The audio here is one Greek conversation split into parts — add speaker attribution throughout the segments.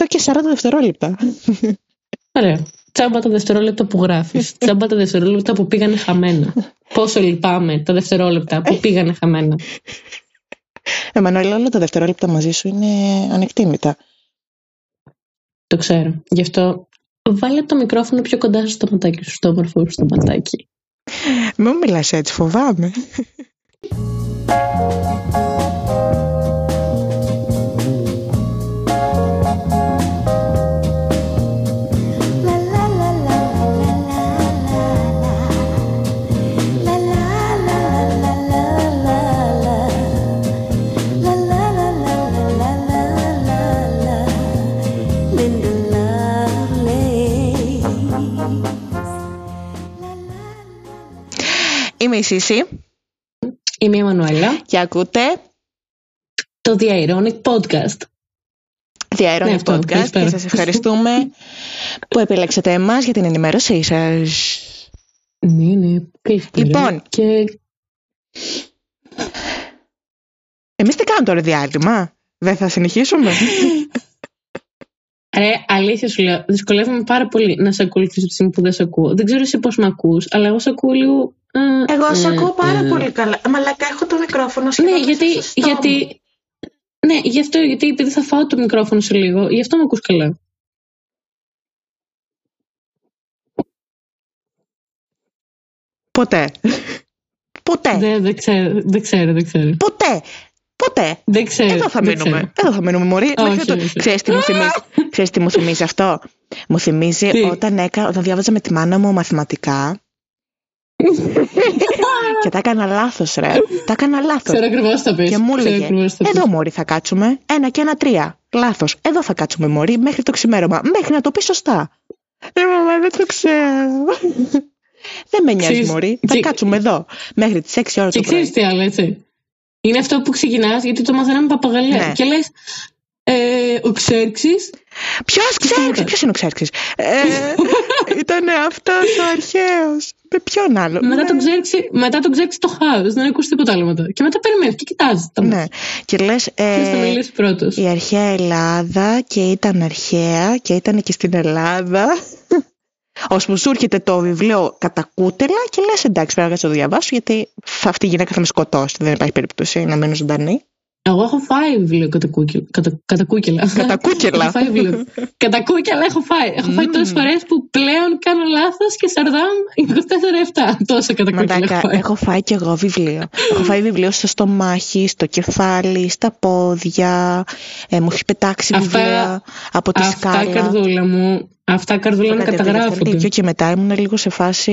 Speaker 1: λεπτό και 40 δευτερόλεπτα.
Speaker 2: Ωραία. Τσάμπα τα δευτερόλεπτα που γράφεις. Τσάμπα τα δευτερόλεπτα που πήγανε χαμένα. Πόσο λυπάμαι τα δευτερόλεπτα που πήγανε χαμένα.
Speaker 1: Εμμανουέλ, όλα τα δευτερόλεπτα μαζί σου είναι ανεκτήμητα.
Speaker 2: Το ξέρω. Γι' αυτό βάλε το μικρόφωνο πιο κοντά στο σταματάκι σου, στο όμορφο σου σταματάκι.
Speaker 1: Μην μου μιλάς έτσι, φοβάμαι. Είμαι η Σύση
Speaker 2: Είμαι η Μανουέλα.
Speaker 1: και ακούτε
Speaker 2: Το The Ironic Podcast.
Speaker 1: The Ironic
Speaker 2: Ναι, αυτό,
Speaker 1: Podcast και
Speaker 2: καλησπέρα.
Speaker 1: σας ευχαριστούμε που επιλέξατε εμάς για την ενημέρωσή σας.
Speaker 2: Ναι, ναι. Καλησπέρα.
Speaker 1: Λοιπόν.
Speaker 2: Και
Speaker 1: Εμείς τι κάνουμε τώρα διάλειμμα, δεν θα συνεχίσουμε;
Speaker 2: Ρε, αλήθεια σου λέω, δυσκολεύομαι πάρα πολύ να σε ακολουθήσω τη στιγμή που δεν σε ακούω. Δεν ξέρω εσύ πώς με ακούς, αλλά εγώ σε ακούω λίγο. ε,
Speaker 1: Εγώ σε
Speaker 2: ε,
Speaker 1: ακούω πάρα
Speaker 2: ε.
Speaker 1: πολύ καλά. Μαλάκα, έχω το μικρόφωνο σχεδόν
Speaker 2: Ναι,
Speaker 1: μέσα
Speaker 2: γιατί.
Speaker 1: στο στόμα.
Speaker 2: γιατί ναι, γι' αυτό, γιατί επειδή θα φάω το μικρόφωνο σε λίγο, γι' αυτό με ακούς καλά.
Speaker 1: Ποτέ. Ποτέ.
Speaker 2: Δεν, δεν, ξέρω, δεν ξέρω, δεν ξέρω.
Speaker 1: Ποτέ. Ποτέ.
Speaker 2: Δεν ξέρω.
Speaker 1: Εδώ θα
Speaker 2: δεν
Speaker 1: μείνουμε.
Speaker 2: ξέρω.
Speaker 1: Εδώ θα μείνουμε, Μωρή.
Speaker 2: Όχι,
Speaker 1: Μέχρι το-
Speaker 2: όχι.
Speaker 1: Ξέρεις τι μου θυμίζει; Ξέρεις τι μου θυμίζει αυτό; Μου θυμίζει
Speaker 2: Τι;
Speaker 1: όταν, έκα... όταν διάβαζα με τη μάνα μου μαθηματικά και τα έκανα λάθος ρε. Τα έκανα λάθος.
Speaker 2: Ξέρω ακριβώς θα πεις.
Speaker 1: Και μου έλεγε, εδώ μωρή θα κάτσουμε, ένα και ένα τρία. Λάθος, εδώ θα κάτσουμε μωρή μέχρι το ξημέρωμα, μέχρι να το πεις σωστά. Ε, μαμά, δεν το ξέρω. δεν με νοιάζει
Speaker 2: Ξέρεις,
Speaker 1: μωρή, θα
Speaker 2: και-
Speaker 1: κάτσουμε εδώ μέχρι τις 6 ώρα
Speaker 2: Και
Speaker 1: το πρωί.
Speaker 2: ξέρει τι άλλο, έτσι. Είναι αυτό που ξεκινάς, γιατί το μαθαίναμε παπαγαλία.
Speaker 1: Ναι.
Speaker 2: Και λες, ε, ο Ξέρξης.
Speaker 1: Ποιος ξέρει,
Speaker 2: Τίποτα.
Speaker 1: ποιος είναι ο Ξέρξης; Ε, ήταν αυτός ο αρχαίος. Με ποιον άλλο;
Speaker 2: Μετά
Speaker 1: Ναι.
Speaker 2: τον Ξέρξη, μετά τον Ξέρξη το χάος. Δεν ακούσει τίποτα άλλο μετά. Και μετά περιμένεις και κοιτάζεις. Τα
Speaker 1: Ναι. Και λες,
Speaker 2: Ποιος θα
Speaker 1: ε,
Speaker 2: μιλήσει πρώτος;
Speaker 1: η αρχαία Ελλάδα και ήταν αρχαία και ήταν και στην Ελλάδα. Ώσπου σου έρχεται το βιβλίο κατά κούτελα και λες εντάξει πρέπει να κάτσω να το διαβάσω γιατί θα- αυτή η γυναίκα θα με σκοτώσει. Δεν υπάρχει περίπτωση να μείνω ζωντανή.
Speaker 2: Εγώ έχω φάει βιβλίο κατά, κούκελα. Κατά, κατά κούκελα.
Speaker 1: Κατά κούκελα.
Speaker 2: έχω φάει βιβλίο. κατά κούκελα έχω φάει. Έχω φάει
Speaker 1: Μμμ.
Speaker 2: τόσες φορές που πλέον κάνω λάθος και σαρδάμ 24-7. Τόσα κατά κούκελα έχω
Speaker 1: Μαλάκα,
Speaker 2: φάει.
Speaker 1: έχω φάει κι εγώ βιβλίο. έχω φάει βιβλίο στο στομάχι, στο κεφάλι, στα πόδια. Ε, μου έχει πετάξει
Speaker 2: Αυτά-
Speaker 1: βιβλία από τη
Speaker 2: Αυτά
Speaker 1: σκάλα.
Speaker 2: καρδούλα μου. Αυτά καρδούλα μου
Speaker 1: Κάτι από τη
Speaker 2: καταγράφονται.
Speaker 1: δεύτερη Και μετά ήμουν λίγο σε φάση.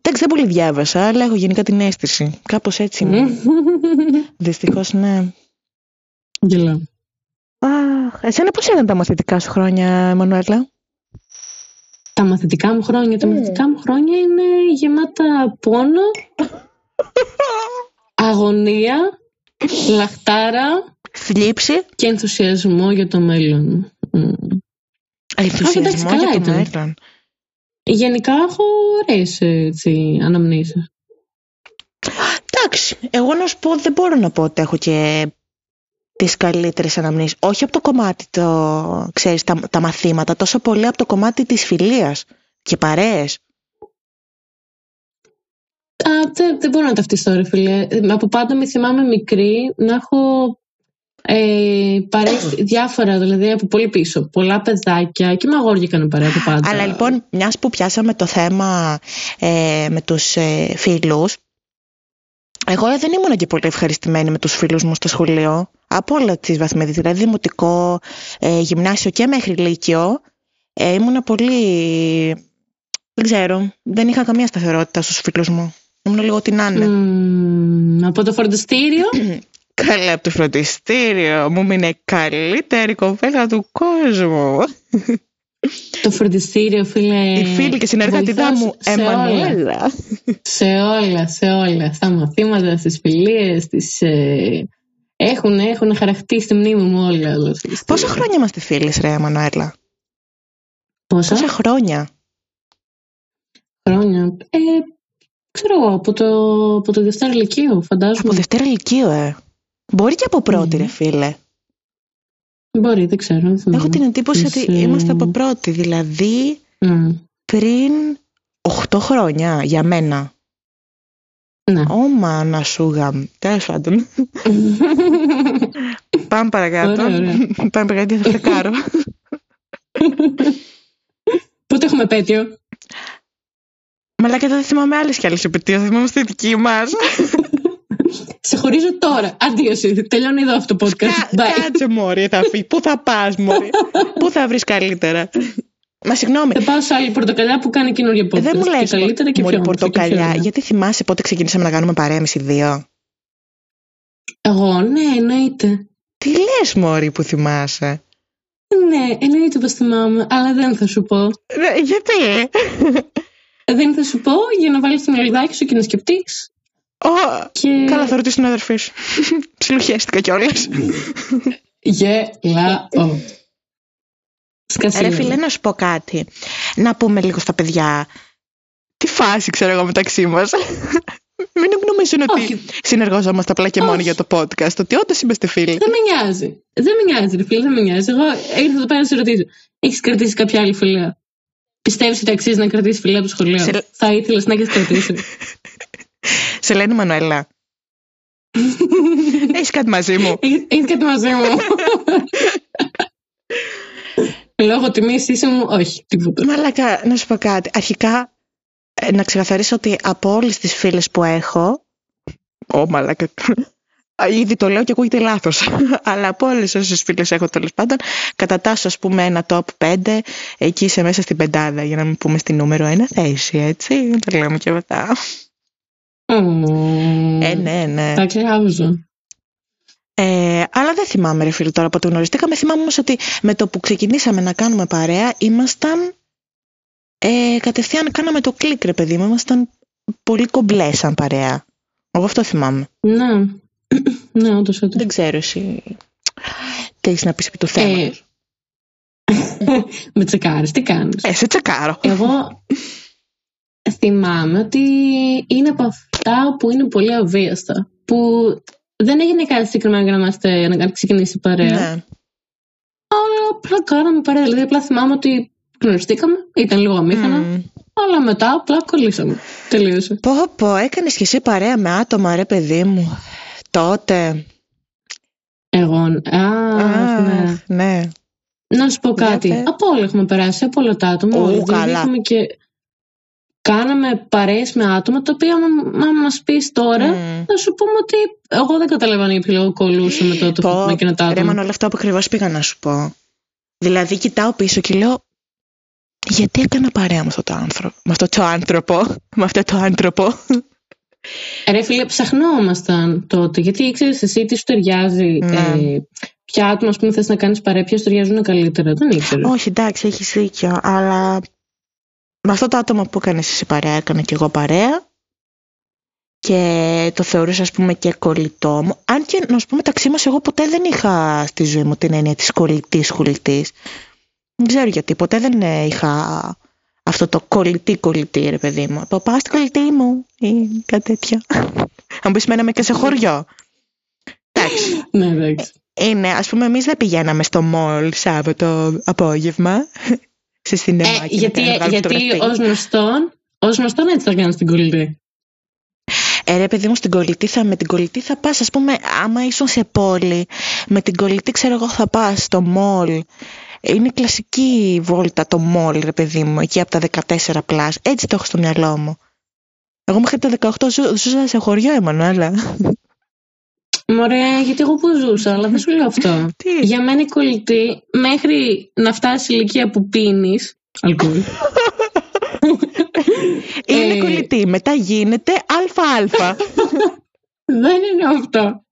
Speaker 1: Εντάξει, δεν πολύ διάβασα, αλλά έχω γενικά την αίσθηση. Κάπως έτσι ήμουν. Δυστυχώς, ναι.
Speaker 2: Γελάω.
Speaker 1: Αχ, εσένα πώς ήταν τα μαθητικά σου χρόνια, Εμμανουέλα;
Speaker 2: Τα μαθητικά μου χρόνια, τα
Speaker 1: Mm.
Speaker 2: μαθητικά μου χρόνια είναι γεμάτα πόνο, αγωνία, λαχτάρα
Speaker 1: Θλίψη,
Speaker 2: και ενθουσιασμό για το μέλλον. Μμ.
Speaker 1: Ενθουσιασμό
Speaker 2: καλά
Speaker 1: για το
Speaker 2: ήταν.
Speaker 1: μέλλον.
Speaker 2: Γενικά έχω ωραίες έτσι, αναμνήσεις.
Speaker 1: Εντάξει, εγώ να σου πω δεν μπορώ να πω ότι έχω και τις καλύτερες αναμνήσεις. Όχι από το κομμάτι το, ξέρεις, τα, τα μαθήματα, τόσο πολύ από το κομμάτι της φιλίας και παρέες.
Speaker 2: Α, δεν, δεν μπορώ να ταυτιστώ ρε φίλε. Ε, Από πάντα με θυμάμαι μικρή να έχω ε, παρέσει διάφορα, δηλαδή από πολύ πίσω. Πολλά παιδάκια και με αγόρια έκανε παρέα από πάντα.
Speaker 1: Αλλά λοιπόν, μιας που πιάσαμε το θέμα ε, με τους ε, φίλους, εγώ δεν ήμουν και πολύ ευχαριστημένη με τους φίλους μου στο σχολείο. Από όλα τις βαθμίδες, δηλαδή δημοτικό, ε, γυμνάσιο και μέχρι λύκειο, ε, ήμουνα πολύ... Δεν ξέρω, δεν είχα καμία σταθερότητα στους φίλους μου. Ήμουν λίγο την άνε.
Speaker 2: Μμμ, από το φροντιστήριο.
Speaker 1: Καλά από το φροντιστήριο, μου μείνε καλύτερη κοπέλα του κόσμου.
Speaker 2: το φροντιστήριο, φίλε.
Speaker 1: Η φίλη και συνεργατητά
Speaker 2: βοηθάς
Speaker 1: μου,
Speaker 2: σε όλα.
Speaker 1: Εμμανουέλα.
Speaker 2: Σε όλα, σε όλα. Στα μαθήματα, στις φιλίες, στις... Ε, έχουν, έχουν χαραχτεί στη μνήμη μου όλα. όλα αυτά.
Speaker 1: Πόσα χρόνια είμαστε φίλες ρε Εμμανουέλα;
Speaker 2: Πόσα;
Speaker 1: Πόσα χρόνια;
Speaker 2: χρόνια. Ε, ξέρω εγώ, από το, από το Δευτέρα Λυκείου, φαντάζομαι.
Speaker 1: Από Δευτέρα Λυκείου, ε. Μπορεί και από πρώτη,
Speaker 2: Μμμ.
Speaker 1: ρε φίλε.
Speaker 2: Μπορεί, δεν ξέρω. Δεν θυμάμαι.
Speaker 1: Έχω την εντύπωση
Speaker 2: Της,
Speaker 1: ότι
Speaker 2: ε,
Speaker 1: είμαστε από πρώτη, δηλαδή
Speaker 2: Μμ.
Speaker 1: πριν 8 χρόνια για μένα.
Speaker 2: Ναι.
Speaker 1: Όμα να σούγα. Τέλος πάντων. Πάμε παρακάτω.
Speaker 2: Ωραία, ωραία.
Speaker 1: Πάμε παρακάτω, θα φεκάρω.
Speaker 2: Πότε έχουμε επέτειο;
Speaker 1: Μαλάκα δεν θυμάμαι άλλες κι άλλε επαιτίε. Θα θυμάμαι στη δική μας.
Speaker 2: Σε χωρίζω τώρα. Αντίωση. Τελειώνει εδώ αυτό το podcast. Bye.
Speaker 1: Κάτσε μωρή, θα φύγει. Πού θα πας, μωρή; Πού θα βρεις καλύτερα; Μα συγγνώμη.
Speaker 2: Θα πάω σε άλλη πορτοκαλιά που κάνει καινούργια podcast.
Speaker 1: Ε, Δεν μου λε.
Speaker 2: Και καλύτερα και πιο όμορφη και πιο
Speaker 1: πορτοκαλιά.
Speaker 2: ωραία.
Speaker 1: Γιατί θυμάσαι πότε ξεκινήσαμε να κάνουμε παρέα εμεί οι δύο;
Speaker 2: Εγώ, ναι, εννοείται.
Speaker 1: Τι λες, Μωρή, που θυμάσαι;
Speaker 2: Ναι, εννοείται πως θυμάμαι, αλλά δεν θα σου πω.
Speaker 1: Ε, Γιατί;
Speaker 2: Δεν θα σου πω για να βάλεις το μυαλιδάκι σου και να σκεφτείς.
Speaker 1: Ω,
Speaker 2: Και...
Speaker 1: Καλά, θα ρωτήσω την αδερφή σου. Ψιλοχέστηκα κιόλας.
Speaker 2: Γελάω. Σκασίλα.
Speaker 1: Ρε φίλε, να σου πω κάτι. Να πούμε λίγο στα παιδιά. Τι φάση ξέρω εγώ μεταξύ μας. Μην νομίζουν ότι
Speaker 2: Όχι.
Speaker 1: συνεργαζόμαστε απλά και μόνο
Speaker 2: Όχι.
Speaker 1: για το podcast. Ότι όντως είμαστε φίλοι.
Speaker 2: Δεν με νοιάζει. Δεν με νοιάζει, ρε φίλε, δεν με νοιάζει. Εγώ ήρθα εδώ πέρα να σε ρωτήσω. Έχεις κρατήσει κάποια άλλη φιλία; Πιστεύεις ότι αξίζει να κρατήσεις φιλία από το σχολείο;
Speaker 1: Σε-
Speaker 2: Θα ήθελες να έχεις κρατήσει;
Speaker 1: Σε λένε Μανουέλα. Έχεις κάτι μαζί μου.
Speaker 2: Έχεις κάτι μαζί μου. Λόγω τιμής είσαι μου, όχι, τίποτα.
Speaker 1: Μαλάκα, να σου πω κάτι. Αρχικά, ε, να ξεκαθαρίσω ότι από όλες τις φίλες που έχω. Ω, μαλάκα. Α, Ήδη το λέω και ακούγεται λάθος. Αλλά από όλες όσες φίλες έχω τέλος πάντων, κατατάσσω, ας πούμε, ένα top 5. Εκεί είσαι μέσα στην πεντάδα, για να μην πούμε στη νούμερο ένα θέση, έτσι. Δεν τα λέμε και μετά. Ε, ναι, ναι.
Speaker 2: Τα κράζω.
Speaker 1: Ε, αλλά δεν θυμάμαι, ρε φίλε, τώρα πότε γνωριστήκαμε. Θυμάμαι όμως ότι με το που ξεκινήσαμε να κάνουμε παρέα, ήμασταν. Ε, κατευθείαν κάναμε το κλικ, ρε παιδί μου. Ήμασταν πολύ κομπλέ σαν παρέα. Εγώ αυτό θυμάμαι.
Speaker 2: Ναι. Ναι, όντως, όντως.
Speaker 1: Δεν ξέρω εσύ. Τι έχεις να πεις επί του θέματος.
Speaker 2: Με τσεκάρεις, τι κάνεις;
Speaker 1: Ε, σε τσεκάρω.
Speaker 2: Εγώ θυμάμαι ότι είναι από αυτά που είναι πολύ αβίαστα. Που δεν έγινε κάτι συγκεκριμένο για να, είμαστε, να ξεκινήσει η παρέα.
Speaker 1: Ναι.
Speaker 2: Αλλά απλά κάναμε παρέα. Δηλαδή, απλά θυμάμαι ότι γνωριστήκαμε, ήταν λίγο αμήχανα,
Speaker 1: Μμ.
Speaker 2: αλλά μετά απλά κολλήσαμε. Τελείωσε.
Speaker 1: Πω, πω, έκανες και εσύ παρέα με άτομα, ρε παιδί μου. Τότε;
Speaker 2: Εγώ. Α, ναι.
Speaker 1: ναι.
Speaker 2: Να σου πω
Speaker 1: Για
Speaker 2: κάτι.
Speaker 1: πες.
Speaker 2: Από όλα έχουμε περάσει, από όλα τα άτομα.
Speaker 1: Ου,
Speaker 2: Δηλαδή,
Speaker 1: καλά.
Speaker 2: είχαμε και κάναμε παρέες με άτομα τα οποία άμα μας πεις τώρα
Speaker 1: Μμ.
Speaker 2: θα σου πούμε ότι εγώ δεν καταλαβαίνω γιατί λόγω κολούσα με, το, το,
Speaker 1: Πω,
Speaker 2: με εκείνα τα
Speaker 1: Ρε,
Speaker 2: άτομα.
Speaker 1: Μανώλη, αυτό που ακριβώς πήγα να σου πω. Δηλαδή, κοιτάω πίσω και λέω, γιατί έκανα παρέα με αυτό το άνθρωπο. Με αυτό το άνθρωπο. Με αυτό το άνθρωπο;
Speaker 2: Ρε φίλε, ψαχνόμασταν τότε γιατί ήξερες εσύ τι σου ταιριάζει.
Speaker 1: Ναι.
Speaker 2: Ε, ποια άτομα ας πούμε, θες να κάνεις παρέα, ποια σου ταιριάζουν καλύτερα. Δεν ήξερες.
Speaker 1: Όχι, εντάξει, έχεις δίκιο. Αλλά με αυτό το άτομο που έκανες εσύ παρέα, έκανα και εγώ παρέα. Και το θεωρούσα, ας πούμε, και κολλητό μου. Αν και, να σου πούμε, μεταξύ μας, εγώ ποτέ δεν είχα στη ζωή μου την έννοια της κολλητής κολλητή. Δεν ξέρω γιατί. Ποτέ δεν ε, είχα αυτό το κολλητή κολλητή, ρε παιδί μου. Από πα στην κολλητή μου ή κάτι τέτοιο. Αν πεις, μέναμε και σε χωριό. Εντάξει.
Speaker 2: Ναι, εντάξει.
Speaker 1: Είναι, ας πούμε, εμείς δεν πηγαίναμε στο μολ Σάββατο απόγευμα. Σε σινεμά
Speaker 2: Ε,
Speaker 1: και να
Speaker 2: γιατί
Speaker 1: κάνουμε βγάλουμε
Speaker 2: γιατί
Speaker 1: φωτογραφία.
Speaker 2: ως γνωστόν, ως γνωστόν έτσι θα κάνεις την κολλητή.
Speaker 1: Ε, ρε παιδί μου, στην κολλητή θα, με την κολλητή θα πας, ας πούμε, άμα ήσουν σε πόλη, με την κολλητή, ξέρω εγώ, θα πας στο μολ. Είναι κλασική βόλτα το μολ, ρε παιδί μου, εκεί από τα 14 πλάς. Έτσι το έχω στο μυαλό μου. Εγώ μέχρι τα 18 ζου, ζούσα σε χωριό, Εμμανουέλα.
Speaker 2: Μωρέ, γιατί εγώ που ζούσα, αλλά δεν σου λέω αυτό.
Speaker 1: Τι;
Speaker 2: Για μένα η κολλητή, μέχρι να φτάσει η ηλικία που πίνεις αλκοόλ.
Speaker 1: Είναι
Speaker 2: Ε.
Speaker 1: κολλητή, μετά γίνεται αλφα-αλφα.
Speaker 2: δεν είναι αυτό.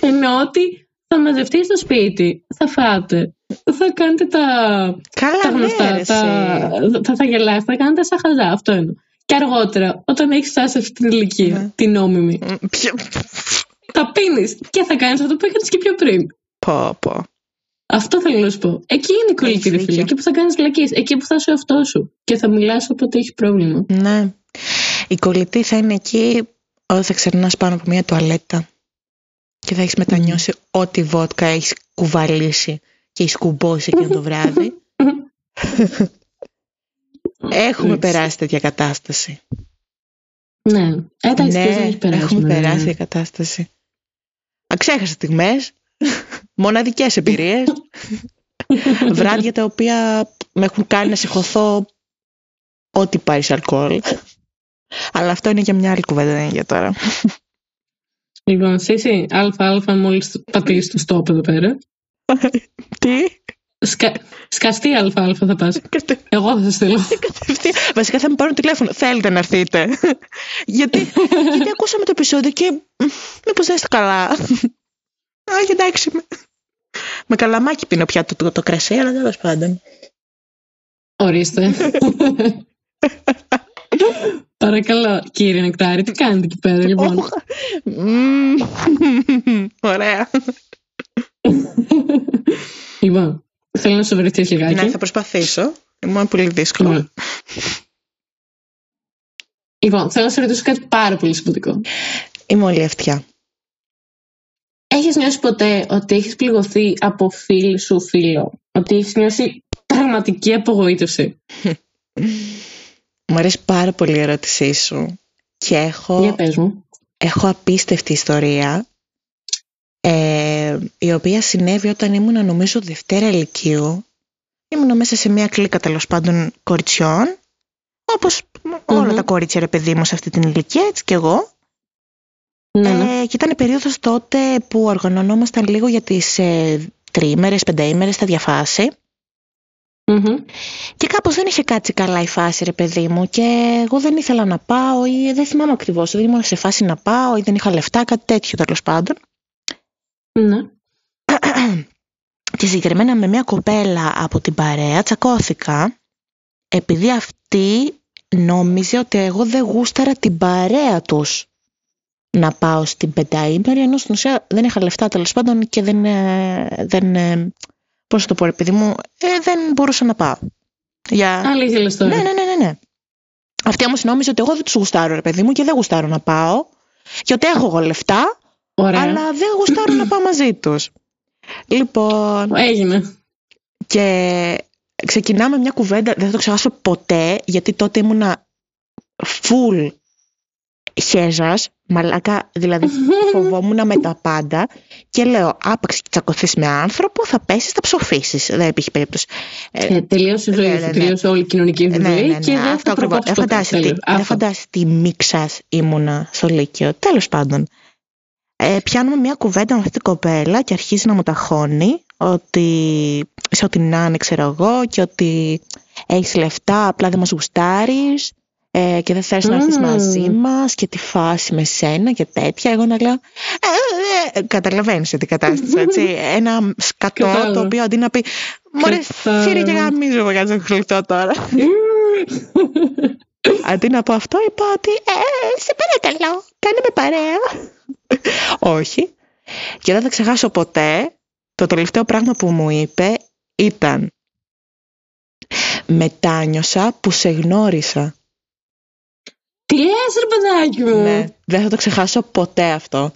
Speaker 2: Εννοώ ότι θα μαζευτείς στο σπίτι, θα φάτε, θα κάνετε τα,
Speaker 1: Καλά,
Speaker 2: τα
Speaker 1: ναι,
Speaker 2: γνωστά,
Speaker 1: ρε,
Speaker 2: τα,
Speaker 1: εσύ.
Speaker 2: θα, θα γελάσετε, θα κάνετε σαν χαζά, αυτό εννοώ. Και αργότερα, όταν έχεις φτάσει σε αυτή την ηλικία,
Speaker 1: Ναι.
Speaker 2: την νόμιμη,
Speaker 1: Μ, ποιο-
Speaker 2: θα πίνεις και θα κάνεις αυτό που έκανες και πιο πριν.
Speaker 1: Πω, πω.
Speaker 2: Αυτό θέλω να σου πω. Εκεί είναι η κολλητή,
Speaker 1: Έχεις
Speaker 2: ρε φίλε.
Speaker 1: δίκιο.
Speaker 2: Εκεί που θα κάνεις βλακίες. Εκεί που θα είσαι ο εαυτός σου. Και θα μιλάς όποτε έχει πρόβλημα.
Speaker 1: Ναι. Η κολλητή θα είναι εκεί όταν θα ξερνάς πάνω από μια τουαλέτα και θα έχεις μετανιώσει ό,τι βότκα έχεις κουβαλήσει και η σκουμπόση εκείνο το βράδυ. Έχουμε
Speaker 2: Έτσι.
Speaker 1: περάσει τέτοια κατάσταση.
Speaker 2: Ναι, εντάξει,
Speaker 1: ναι,
Speaker 2: ποιος δεν έχει περάσει.
Speaker 1: έχουμε
Speaker 2: ναι.
Speaker 1: περάσει τέτοια κατάσταση. Αξέχασα στιγμές, μοναδικές εμπειρίες, βράδια τα οποία με έχουν κάνει να συγχωθώ ό,τι πάει σε αλκοόλ. Αλλά αυτό είναι για μια άλλη κουβέντα, δεν είναι για τώρα.
Speaker 2: Λοιπόν, Σύση, αλφα-αλφα μόλις πατήσεις το stop εδώ πέρα.
Speaker 1: Τι;
Speaker 2: Σκα... Σκαστή αλφα-αλφα θα πας. Εγώ θα σε στείλω.
Speaker 1: Κατευθείαν. Βασικά θα με πάρουν τηλέφωνο. Θέλετε να έρθετε. γιατί, γιατί ακούσαμε το επεισόδιο και μ, μήπως δεν είστε καλά. Α, εντάξει. Με, με καλαμάκι πίνω πια το, το, το κρασί, αλλά τέλος πάντων.
Speaker 2: Ορίστε. Παρακαλώ, κύριε Νεκτάρη, τι κάνετε εκεί πέρα, λοιπόν;
Speaker 1: Όχ. Μμμ. Ωραία.
Speaker 2: λοιπόν, θέλω να σοβαρευτείς λιγάκι.
Speaker 1: Ναι, θα προσπαθήσω. Είναι πολύ δύσκολο.
Speaker 2: Λοιπόν. Λοιπόν, θέλω να σε ρωτήσω κάτι πάρα πολύ σημαντικό.
Speaker 1: Είμαι όλη αυτιά.
Speaker 2: Έχεις νιώσει ποτέ ότι έχεις πληγωθεί από φίλη σου φίλο; Ότι έχεις νιώσει πραγματική απογοήτευση;
Speaker 1: Μου αρέσει πάρα πολύ η ερώτησή σου. Και έχω,
Speaker 2: Για πες μου.
Speaker 1: έχω απίστευτη ιστορία ε, η οποία συνέβη όταν ήμουν νομίζω Δευτέρα Λυκείου. Ήμουν μέσα σε μια κλίκα τέλος πάντων κοριτσιών όπως όλα
Speaker 2: Μμμ.
Speaker 1: τα κορίτσια ρε παιδί μου σε αυτή την ηλικία έτσι και εγώ.
Speaker 2: Ναι, ναι.
Speaker 1: Ε, και ήταν περίοδος τότε που οργανωνόμασταν λίγο για τις ε, τριήμερες, πενταήμερες στα διαφάση.
Speaker 2: Μμμ.
Speaker 1: Και κάπως δεν είχε κάτσει καλά η φάση ρε παιδί μου και εγώ δεν ήθελα να πάω ή δεν θυμάμαι ακριβώς, δεν ήμουν σε φάση να πάω ή δεν είχα λεφτά, κάτι τέτοιο τέλος πάντων.
Speaker 2: Ναι.
Speaker 1: Και συγκεκριμένα με μια κοπέλα από την παρέα τσακώθηκα επειδή αυτή νόμιζε ότι εγώ δεν γούσταρα την παρέα τους να πάω στην πενταήμερη ενώ στην ουσία δεν είχα λεφτά τέλος πάντων και δεν, ε, δεν ε, πώς να το πω ρε παιδί μου, ε, δεν μπορούσα να πάω. Για...
Speaker 2: Άλλη γελαστό. τώρα.
Speaker 1: Ναι, ναι, ναι, ναι, ναι. Αυτή όμως νόμιζε ότι εγώ δεν τους γουστάρω ρε παιδί μου και δεν γουστάρω να πάω και ότι έχω εγώ λεφτά
Speaker 2: Ωραία.
Speaker 1: αλλά δεν γουστάρω να πάω μαζί τους. Λοιπόν,
Speaker 2: Έγινε.
Speaker 1: και ξεκινάμε μια κουβέντα, δεν θα το ξεχάσω ποτέ, γιατί τότε ήμουνα full χέζας, μαλάκα, δηλαδή φοβόμουν με τα πάντα και λέω άπαξ και τσακωθείς με άνθρωπο θα πέσεις, θα ψοφήσεις, δεν υπήρχε περίπτωση. Ε,
Speaker 2: Ε, τελείωσε η ζωή
Speaker 1: ναι,
Speaker 2: σου,
Speaker 1: ναι, ναι.
Speaker 2: τελείωσε όλη η κοινωνική
Speaker 1: ναι,
Speaker 2: ζωή
Speaker 1: ναι, ναι,
Speaker 2: και δεν
Speaker 1: αυτό
Speaker 2: θα
Speaker 1: ακριβώς.
Speaker 2: προκόψεις
Speaker 1: Δεν
Speaker 2: ποτέ.
Speaker 1: φαντάζεσαι τι,
Speaker 2: Τέλος.
Speaker 1: δεν
Speaker 2: Αυτό.
Speaker 1: φαντάζεσαι τι μίξας ήμουνα στο Λύκειο. Τέλος πάντων. Ε, πιάνουμε μια κουβέντα με αυτή την κοπέλα και αρχίζει να μου ταχώνει ότι σε ό,τι να είναι ξέρω εγώ και ότι έχεις λεφτά απλά δεν μας γουστάρεις ε, και δεν θες να έρθεις
Speaker 2: Μμμ.
Speaker 1: μαζί μας και τη φάση με σένα και τέτοια. Εγώ να λέω ε, ε, ε, καταλαβαίνεις την κατάσταση έτσι. Ένα σκατό
Speaker 2: Κατάλαβα.
Speaker 1: το οποίο αντί να πει Μωρέ
Speaker 2: Κατάλαβα.
Speaker 1: σύρε και γαμίζω με κάτι γλυκό τώρα. Αντί να πω αυτό, είπα ότι ε, σε παρακαλώ, κάνε με παρέα. Όχι. Και δεν θα ξεχάσω ποτέ, το τελευταίο πράγμα που μου είπε ήταν «Μετάνιωσα που σε γνώρισα».
Speaker 2: Τι λες ρε παιδάκι μου;
Speaker 1: Ναι, δεν θα το ξεχάσω ποτέ αυτό.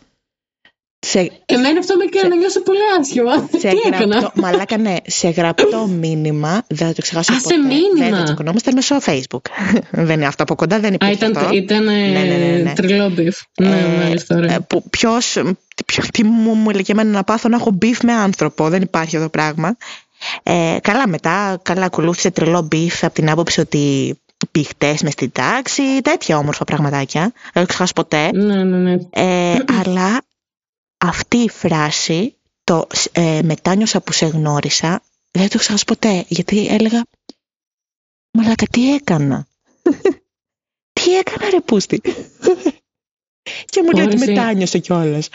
Speaker 1: Σε,
Speaker 2: Εμένα αυτό με έκανε να νιώσω πολύ άσχημα.
Speaker 1: σε
Speaker 2: Τι έκανα;
Speaker 1: γραπτό, μαλάκα ναι, σε γραπτό μήνυμα, δεν θα το ξεχάσω
Speaker 2: Α, σε
Speaker 1: ποτέ.
Speaker 2: μήνυμα.
Speaker 1: Ναι, δεν τσακωνόμασταν μέσω Facebook. δεν είναι αυτό από κοντά, δεν
Speaker 2: Α,
Speaker 1: υπήρχε
Speaker 2: ήταν,
Speaker 1: αυτό.
Speaker 2: ήταν ε,
Speaker 1: Ναι, ναι, ναι, ναι.
Speaker 2: τρελό beef. Ναι,
Speaker 1: Ε,
Speaker 2: μάλιστα, ωραία.
Speaker 1: ε, που ποιος, ποιος, τι μου, μου έλεγε εμένα να πάθω να έχω beef με άνθρωπο. Δεν υπάρχει αυτό το πράγμα. Ε, καλά μετά, καλά ακολούθησε τρελό beef από την άποψη ότι πηχτές μες στην τάξη, τέτοια όμορφα πραγματάκια. Δεν το ξεχάσω ποτέ.
Speaker 2: Ναι, ναι, ναι.
Speaker 1: Ε, αλλά αυτή η φράση, το ε, μετάνιωσα που σε γνώρισα, δεν το ξεχάσω ποτέ. Γιατί έλεγα, μαλάκα τι έκανα; τι έκανα ρε πούστη; και μου λέει ότι
Speaker 2: Όρεση.
Speaker 1: μετάνιωσε κιόλας.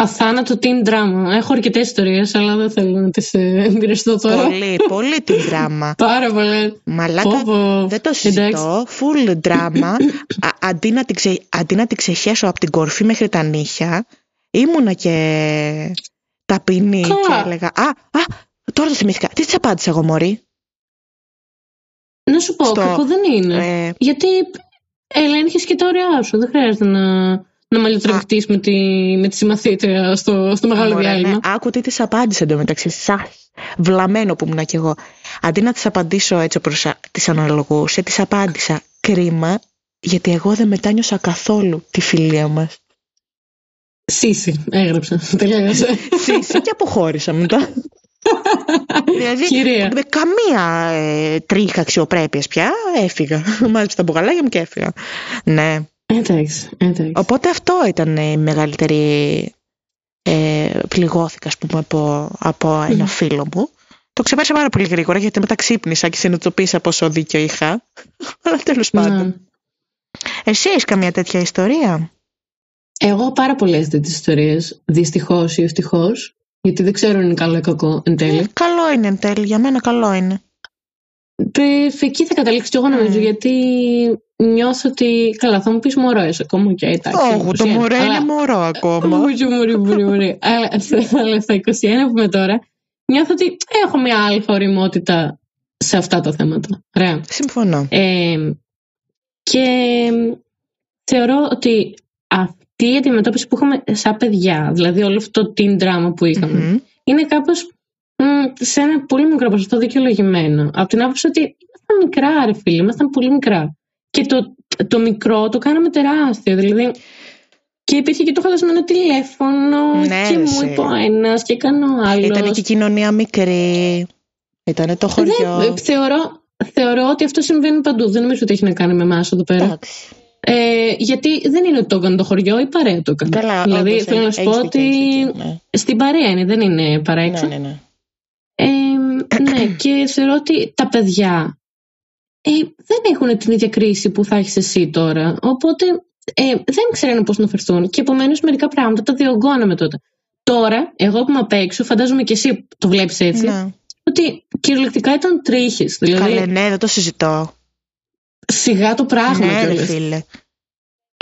Speaker 2: Αθάνατο teen drama. Έχω αρκετές ιστορίες, αλλά δεν θέλω να τις ε, μοιραστώ τώρα.
Speaker 1: πολύ, πολύ την δράμα.
Speaker 2: Πάρα πολύ.
Speaker 1: Μαλάκα,
Speaker 2: Πω, πω.
Speaker 1: δεν το
Speaker 2: Εντάξει.
Speaker 1: συζητώ. Full drama. Α, αντί, να την ξε, αντί να την ξεχέσω από την κορφή μέχρι τα νύχια, ήμουνα και ταπεινή
Speaker 2: Καλά.
Speaker 1: και έλεγα «Α, α, τώρα το θυμήθηκα. Τι της απάντησα εγώ, μωρή».
Speaker 2: Να σου πω,
Speaker 1: Στο-
Speaker 2: κακό δεν είναι.
Speaker 1: Ε,
Speaker 2: Γιατί ελέγχει και τα ωριά σου. Δεν χρειάζεται να να μαλλιοτραβηχτείς με τη, με τη συμμαθήτρια στο, στο μεγάλο
Speaker 1: Ωραία,
Speaker 2: διάλειμμα.
Speaker 1: ναι. Άκου τι της απάντησε εντωμεταξύ. Σας, βλαμμένο που ήμουν κι εγώ. Αντί να της απαντήσω έτσι όπως α- της αναλογούσε, της απάντησα κρίμα γιατί εγώ δεν μετάνιωσα καθόλου τη φιλία μας.
Speaker 2: Σύση, έγραψα. Τελείωσε.
Speaker 1: Σύση και αποχώρησα μετά. δηλαδή,
Speaker 2: Κυρία.
Speaker 1: με καμία ε, τρίχα αξιοπρέπειας πια έφυγα. Μάζεψα τα μπουγαλάκια μου και έφυγα. Ναι.
Speaker 2: Εντάξει, εντάξει.
Speaker 1: Οπότε αυτό ήταν η μεγαλύτερη ε, πληγώθηκα ας πούμε από, από ένα
Speaker 2: Μμμ.
Speaker 1: φίλο μου. Το ξεπέρασα πάρα πολύ γρήγορα γιατί μετά ξύπνησα και συνειδητοποίησα πόσο δίκιο είχα. Αλλά τέλος πάντων.
Speaker 2: Ναι.
Speaker 1: Εσύ έχεις καμία τέτοια ιστορία;
Speaker 2: Εγώ πάρα πολλές τέτοιες ιστορίες. Δυστυχώς ή ευτυχώς. Γιατί δεν ξέρω αν είναι καλό ή κακό εν τέλει.
Speaker 1: Ε, καλό είναι εν τέλει. Για μένα καλό είναι.
Speaker 2: Ε, Εκεί θα καταλήξω κι εγώ νομίζω,
Speaker 1: Μμ.
Speaker 2: γιατί νιώθω ότι. Καλά, θα μου πεις μωρό εσύ ακόμα. και εντάξει.
Speaker 1: Όχι, το
Speaker 2: 21,
Speaker 1: μωρέ
Speaker 2: αλλά-
Speaker 1: είναι μωρό ακόμα.
Speaker 2: Όχι, μωρή, μωρή, μωρή. Αλλά αλλά στα 21 που είμαι τώρα, νιώθω ότι έχω μια άλλη οριμότητα σε αυτά τα θέματα. Ωραία.
Speaker 1: Συμφωνώ.
Speaker 2: Ε, και θεωρώ ότι αυτή η αντιμετώπιση που είχαμε σαν παιδιά, δηλαδή όλο αυτό το teen drama που είχαμε,
Speaker 1: Μμμ.
Speaker 2: είναι κάπως μ, σε ένα πολύ μικρό ποσοστό δικαιολογημένο. Από την άποψη ότι ήμασταν μικρά, ρε φίλοι, ήμασταν πολύ μικρά. Και το, το μικρό το κάναμε τεράστιο. Δηλαδή, και υπήρχε και το χαλασμένο τηλέφωνο
Speaker 1: Ναι,
Speaker 2: και
Speaker 1: ρε,
Speaker 2: μου
Speaker 1: εσύ.
Speaker 2: είπε ο ένας και έκανε ο άλλος.
Speaker 1: Ήταν και η κοινωνία μικρή. Ήταν το χωριό.
Speaker 2: θεωρώ, θεωρώ ότι αυτό συμβαίνει παντού. Δεν νομίζω ότι έχει να κάνει με εμάς εδώ πέρα.
Speaker 1: Εντάξει.
Speaker 2: Ε, γιατί δεν είναι ότι το έκανε το χωριό, η παρέα το έκανε.
Speaker 1: Καλά,
Speaker 2: δηλαδή,
Speaker 1: όντως,
Speaker 2: θέλω να σου
Speaker 1: έχεις
Speaker 2: πω
Speaker 1: δίκιο,
Speaker 2: ότι
Speaker 1: έχεις δίκιο, ναι.
Speaker 2: στην παρέα είναι, δεν είναι παρά έξω.
Speaker 1: Ναι, ναι, ναι.
Speaker 2: Ε, ναι, και θεωρώ ότι τα παιδιά ε, δεν έχουν την ίδια κρίση που θα έχεις εσύ τώρα. Οπότε ε, δεν ξέρουν πώς να φερθούν. Και επομένως μερικά πράγματα τα διωγγώναμε τότε. Τώρα, εγώ που είμαι απ' έξω, φαντάζομαι και εσύ το βλέπεις έτσι,
Speaker 1: Ναι.
Speaker 2: ότι κυριολεκτικά ήταν τρίχες. Δηλαδή,
Speaker 1: Καλέ, ναι, δεν το συζητώ.
Speaker 2: σιγά το πράγμα
Speaker 1: ναι, ρε
Speaker 2: κιόλας.
Speaker 1: φίλε.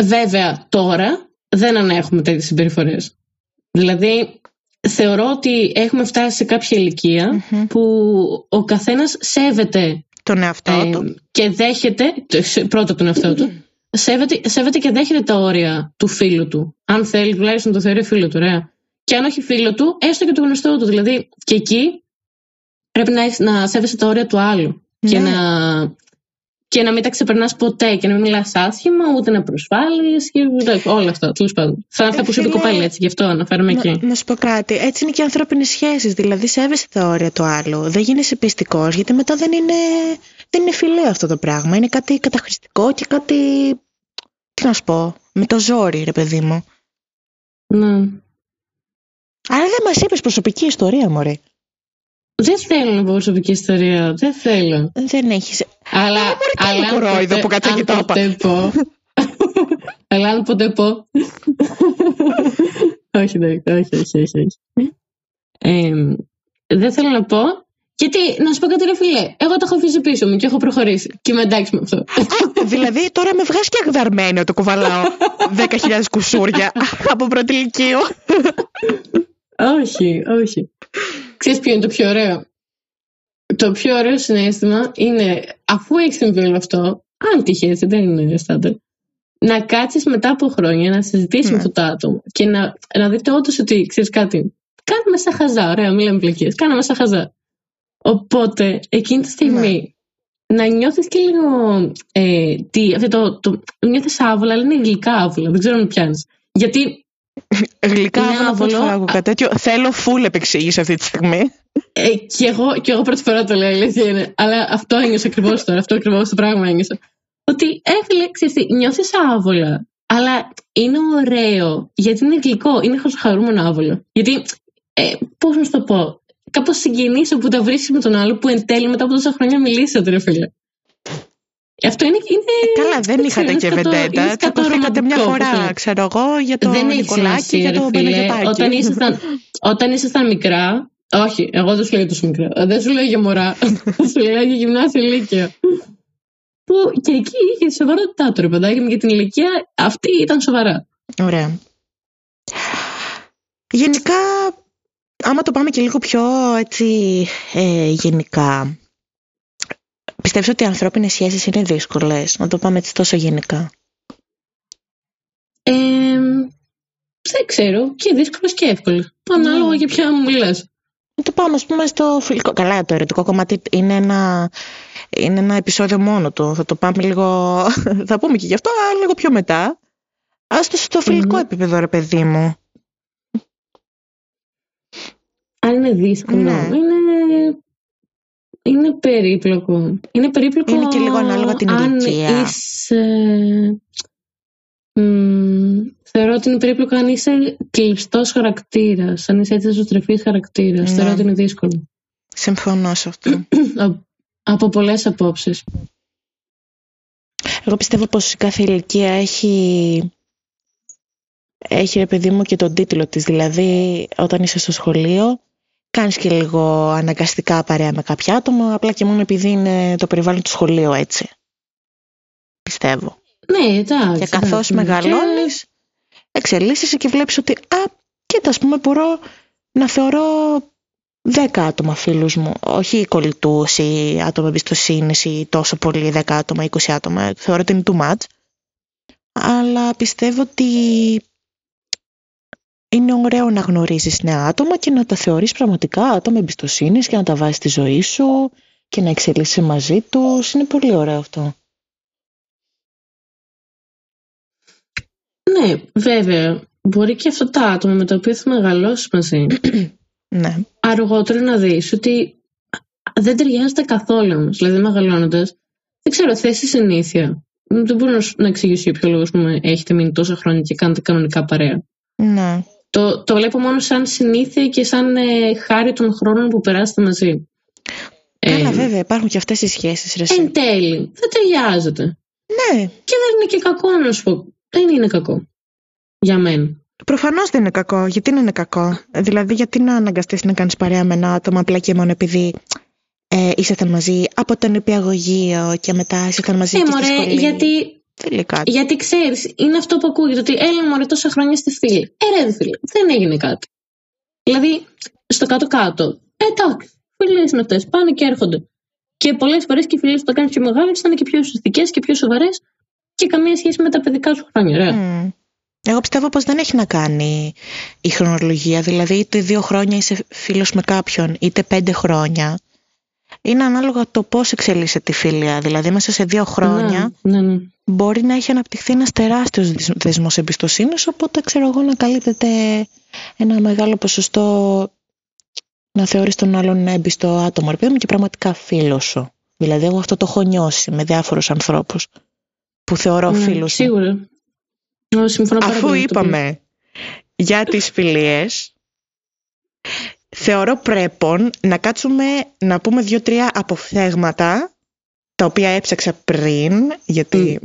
Speaker 2: Βέβαια, τώρα δεν ανέχουμε τέτοιες συμπεριφορές. Δηλαδή, θεωρώ ότι έχουμε φτάσει σε κάποια ηλικία
Speaker 1: Μμμ.
Speaker 2: που ο καθένας σέβεται
Speaker 1: Τον εαυτό
Speaker 2: ε,
Speaker 1: του.
Speaker 2: και δέχεται, το- σε- πρώτα τον εαυτό του, σέβεται, σέβεται και δέχεται τα όρια του φίλου του. Αν θέλει, τουλάχιστον το θεωρεί φίλο του, ωραία. Και αν όχι φίλο του, έστω και το γνωστό του. Δηλαδή, και εκεί πρέπει να, έχεις- να σέβεσαι τα όρια του άλλου. Και,
Speaker 1: Ναι.
Speaker 2: να, και να μην τα ξεπερνάς ποτέ και να μην μιλάς άσχημα, ούτε να προσβάλλεις και ούτε- όλα αυτά. Τέλος πάντων. Σαν αυτά
Speaker 1: Ε,
Speaker 2: που σου είπε η
Speaker 1: φίλε,
Speaker 2: κοπέλα, έτσι, γι' αυτό αναφέρομαι εκεί.
Speaker 1: Να, να σου πω κάτι. Έτσι είναι και οι ανθρώπινες σχέσεις. Δηλαδή, σέβεσαι τα όρια του άλλου. Δεν γίνεσαι πιστικό, γιατί μετά δεν είναι, δεν είναι φιλέ αυτό το πράγμα. Είναι κάτι καταχρηστικό και κάτι. Τι να σου πω. Με το ζόρι, ρε παιδί μου.
Speaker 2: Ναι.
Speaker 1: Αλλά δεν μας είπες προσωπική ιστορία, Μωρέ.
Speaker 2: Δεν θέλω να πω προσωπική ιστορία. Δεν θέλω.
Speaker 1: Δεν έχει.
Speaker 2: Αλλά,
Speaker 1: κάνω
Speaker 2: αλλά αν
Speaker 1: κορόιδο
Speaker 2: ποτέ-
Speaker 1: που κάτσα
Speaker 2: αν
Speaker 1: και το είπα.
Speaker 2: ποτέ πω. Αλλά αν ποτέ πω. όχι, όχι, όχι, όχι, όχι, όχι. Ε, δεν θέλω να πω. Γιατί, να σου πω κάτι, ρε φιλέ, εγώ το έχω αφήσει πίσω μου και έχω προχωρήσει. Και είμαι εντάξει με αυτό.
Speaker 1: δηλαδή, τώρα με βγάζει και αγδαρμένο το κουβαλάω 10.000 κουσούρια από πρώτη ηλικίου.
Speaker 2: όχι, όχι. Ξέρεις ποιο είναι το πιο ωραίο; Το πιο ωραίο συνέστημα είναι, αφού έχει συμβεί όλο αυτό, αν τυχαίνει, έτσι, δεν είναι στάνταρ, να κάτσεις μετά από χρόνια να συζητήσεις
Speaker 1: Ναι.
Speaker 2: με αυτό το άτομο και να, να δείτε όντως ότι ξέρεις κάτι. Κάναμε σαν χαζά, ωραία, μιλάμε πλακίες. Κάναμε σαν χαζά. Οπότε, εκείνη τη στιγμή, να νιώθεις και λίγο. Ε, τι, αυτό το, το, νιώθεις άβολα, αλλά είναι γλυκά άβολα. Δεν ξέρω αν με πιάνεις. Γιατί
Speaker 1: Γλυκά
Speaker 2: Είναι
Speaker 1: άβολα, πρώτη
Speaker 2: άβολο.
Speaker 1: φορά ακούω κάτι τέτοιο. Θέλω full επεξήγηση αυτή τη στιγμή.
Speaker 2: Ε, και, εγώ, και εγώ πρώτη φορά το λέω, η αλήθεια είναι. Αλλά αυτό ένιωσα ακριβώς τώρα. Αυτό ακριβώς το πράγμα ένιωσα. Ότι έφυλε, ξέρεις τι, νιώθεις άβολα. Αλλά είναι ωραίο. Γιατί είναι γλυκό. Είναι χαρούμενο άβολο. Γιατί, ε, πώς να σου το πω, κάπως συγκινήσει που τα βρίσκεις με τον άλλο που εν τέλει μετά από τόσα χρόνια μιλήσατε, ρε φίλε. Αυτό είναι. είναι
Speaker 1: Καλά, δεν
Speaker 2: δεν
Speaker 1: είχατε
Speaker 2: ξέρω,
Speaker 1: και
Speaker 2: είναι σκατό-
Speaker 1: βεντέτα.
Speaker 2: είναι σκατό
Speaker 1: Τσακωθήκατε μια
Speaker 2: ρομαντικό, πώς
Speaker 1: φορά,
Speaker 2: λέμε.
Speaker 1: ξέρω εγώ, για το
Speaker 2: δεν έχει
Speaker 1: Νικολάκη και
Speaker 2: σημασία,
Speaker 1: για το
Speaker 2: ρε φίλε.
Speaker 1: Παναγιωτάκη.
Speaker 2: Όταν ήσασταν, όταν ήσασταν μικρά, όχι, εγώ δεν σου λέω τόσο μικρά. Δεν σου λέω για μωρά. σου λέω για γυμνάσιο ηλικία. Που και εκεί είχε σοβαρότητά του, ρε παιδάκι μου, για την ηλικία αυτή ήταν σοβαρά.
Speaker 1: Ωραία. Γενικά, άμα το πάμε και λίγο πιο έτσι ε, γενικά, πιστεύεις ότι οι ανθρώπινες σχέσεις είναι δύσκολες, να το πάμε έτσι τόσο γενικά.
Speaker 2: Ε, δεν ξέρω, και δύσκολο και εύκολο. Ανάλογα
Speaker 1: Ναι.
Speaker 2: για ποια μου μιλάς.
Speaker 1: Το πάμε, ας πούμε, στο φιλικό. Καλά, το ερωτικό κομμάτι είναι ένα, είναι ένα επεισόδιο μόνο του. Θα το πάμε λίγο. θα πούμε και γι' αυτό, αλλά λίγο πιο μετά. Ας το στο φιλικό
Speaker 2: Μμμ.
Speaker 1: επίπεδο, ρε παιδί μου.
Speaker 2: Αν είναι δύσκολο,
Speaker 1: Ναι.
Speaker 2: είναι, είναι περίπλοκο. Είναι περίπλοκο
Speaker 1: Είναι και λίγο ανάλογα την
Speaker 2: αν
Speaker 1: ηλικία.
Speaker 2: είσαι... Μ, θεωρώ ότι είναι περίπλοκο αν είσαι κλειστός χαρακτήρας, αν είσαι έτσι εσωστρεφή χαρακτήρας.
Speaker 1: Ναι.
Speaker 2: Θεωρώ ότι είναι δύσκολο.
Speaker 1: Συμφωνώ σε αυτό.
Speaker 2: Α- Από πολλές απόψεις.
Speaker 1: Εγώ πιστεύω πως η κάθε ηλικία έχει, έχει ρε παιδί μου και τον τίτλο της. Δηλαδή όταν είσαι στο σχολείο κάνεις και λίγο αναγκαστικά παρέα με κάποια άτομα απλά και μόνο επειδή είναι το περιβάλλον του σχολείου έτσι. Πιστεύω.
Speaker 2: Ναι, εντάξει.
Speaker 1: Και καθώς
Speaker 2: εντάξει.
Speaker 1: μεγαλώνεις εξελίσσεσαι και βλέπεις ότι α, κοίτα ας πούμε μπορώ να θεωρώ 10 άτομα φίλους μου, όχι κολλητούς ή άτομα εμπιστοσύνης ή τόσο πολύ 10 άτομα, 20 άτομα, θεωρώ ότι είναι too much. Αλλά πιστεύω ότι είναι ωραίο να γνωρίζεις νέα άτομα και να τα θεωρείς πραγματικά άτομα εμπιστοσύνης και να τα βάζεις στη ζωή σου και να εξελίσσεσαι μαζί τους. Είναι πολύ ωραίο αυτό.
Speaker 2: Ναι, βέβαια. Μπορεί και αυτά τα άτομα με τα οποία θα μεγαλώσεις μαζί
Speaker 1: Ναι.
Speaker 2: αργότερα να δεις ότι δεν ταιριάζεται καθόλου όμως. Δηλαδή μεγαλώνοντας, δεν ξέρω, θέση συνήθεια. Δεν μπορώ να, σου- να εξηγήσω για ποιο λόγο ας πούμε, έχετε μείνει τόσα χρόνια και κάνετε κανονικά παρέα.
Speaker 1: Ναι.
Speaker 2: Το, το βλέπω μόνο σαν συνήθεια και σαν ε, χάρη των χρόνων που περάσετε μαζί.
Speaker 1: Καλά,
Speaker 2: Ε,
Speaker 1: βέβαια, υπάρχουν και αυτές οι σχέσεις. Ρε, εσύ.
Speaker 2: Εν τέλει, δεν ταιριάζεται.
Speaker 1: Ναι,
Speaker 2: Και δεν είναι και κακό να σου πω. Δεν είναι κακό. Για μένα.
Speaker 1: προφανώς δεν είναι κακό. Γιατί να είναι κακό; Ε, Δηλαδή, γιατί να αναγκαστείς να κάνεις παρέα με ένα άτομο απλά και μόνο επειδή ε, ήσασταν μαζί από τον υπηαγωγείο και μετά ήσασταν μαζί
Speaker 2: Ε,
Speaker 1: και στη
Speaker 2: μωρέ,
Speaker 1: σχολή;
Speaker 2: γιατί
Speaker 1: Δεν λέει κάτι.
Speaker 2: Γιατί ξέρεις, είναι αυτό που ακούγεται ότι έλα μωρέ τόσα χρόνια στη φίλη. Ε, ρε, φίλε, δεν έγινε κάτι. Δηλαδή, στο κάτω-κάτω, ε, εντάξει, φίλε είναι αυτές, πάνε και έρχονται. Και πολλές φορές και οι φίλε που τα κάνει πιο μεγάλες θα είναι και πιο ουσιαστικές και πιο σοβαρές και καμία σχέση με τα παιδικά σου χρόνια, ρε.
Speaker 1: Μμ. Εγώ πιστεύω πως δεν έχει να κάνει η χρονολογία. Δηλαδή, είτε δύο χρόνια είσαι φίλος με κάποιον, είτε πέντε χρόνια. Είναι ανάλογα το πώς εξελίσσεται η φίλια. Δηλαδή, μέσα σε δύο χρόνια
Speaker 2: Ναι, ναι, ναι.
Speaker 1: μπορεί να έχει αναπτυχθεί ένας τεράστιος δεσ- δεσμός εμπιστοσύνης, οπότε ξέρω εγώ να καλύπτεται ένα μεγάλο ποσοστό να θεωρείς τον άλλον έμπιστο άτομο, ρε παιδί μου, και πραγματικά φίλος σου. Δηλαδή, εγώ αυτό το έχω νιώσει με διάφορους ανθρώπους που θεωρώ
Speaker 2: Ναι,
Speaker 1: φίλους μου.
Speaker 2: Σίγουρα. Εγώ συμφωνώ πάρα
Speaker 1: Αφού
Speaker 2: πολύ με αυτό που
Speaker 1: είπαμε για τις φιλίες, θεωρώ πρέπον να κάτσουμε να πούμε δύο-τρία αποφθέγματα, τα οποία έψαξα πριν, γιατί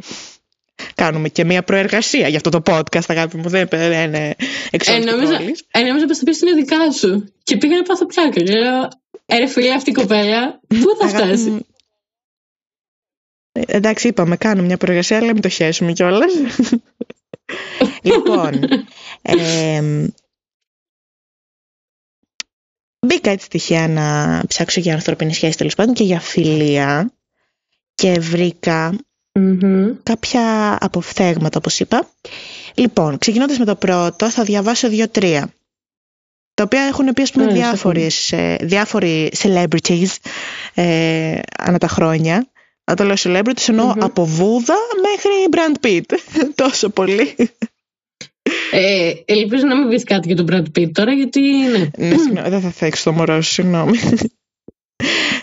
Speaker 1: κάνουμε και μία προεργασία για αυτό το podcast, αγάπη μου, δεν δεν είναι εξ
Speaker 2: Ε,
Speaker 1: όλης
Speaker 2: νόμιζα-
Speaker 1: της πόλης.
Speaker 2: Ε, νόμιζα πως θα πεις είναι δικά σου. Και πήγα να πάθω πλάκα. Και λέω, ε, ρε φίλε, αυτή η κοπέλα, πού θα
Speaker 1: Αγάπη
Speaker 2: φτάσει;
Speaker 1: μου, ε, Εντάξει, είπαμε, κάνουμε μια προεργασία, αλλά μην το χέσουμε κιόλας. λοιπόν, εμ, μπήκα έτσι τυχαία να ψάξω για ανθρώπινη σχέση τέλος πάντων και για φιλία και βρήκα
Speaker 2: Μμμ.
Speaker 1: κάποια αποφθέγματα όπως είπα. Λοιπόν, ξεκινώντας με το πρώτο θα διαβάσω δύο-τρία τα οποία έχουν πει ας πούμε
Speaker 2: Ωραία,
Speaker 1: διάφορες, ε, διάφοροι celebrities ε, ανά τα χρόνια. Αν το λέω celebrities εννοώ
Speaker 2: Μμμ.
Speaker 1: από Βούδα μέχρι Brand Pitt. Τόσο πολύ.
Speaker 2: Ε, ελπίζω να μην πεις κάτι για τον Brad Pitt τώρα, γιατί ναι.
Speaker 1: ναι, συγγνώμη, δεν θα θέξω το μωρό σου, συγγνώμη.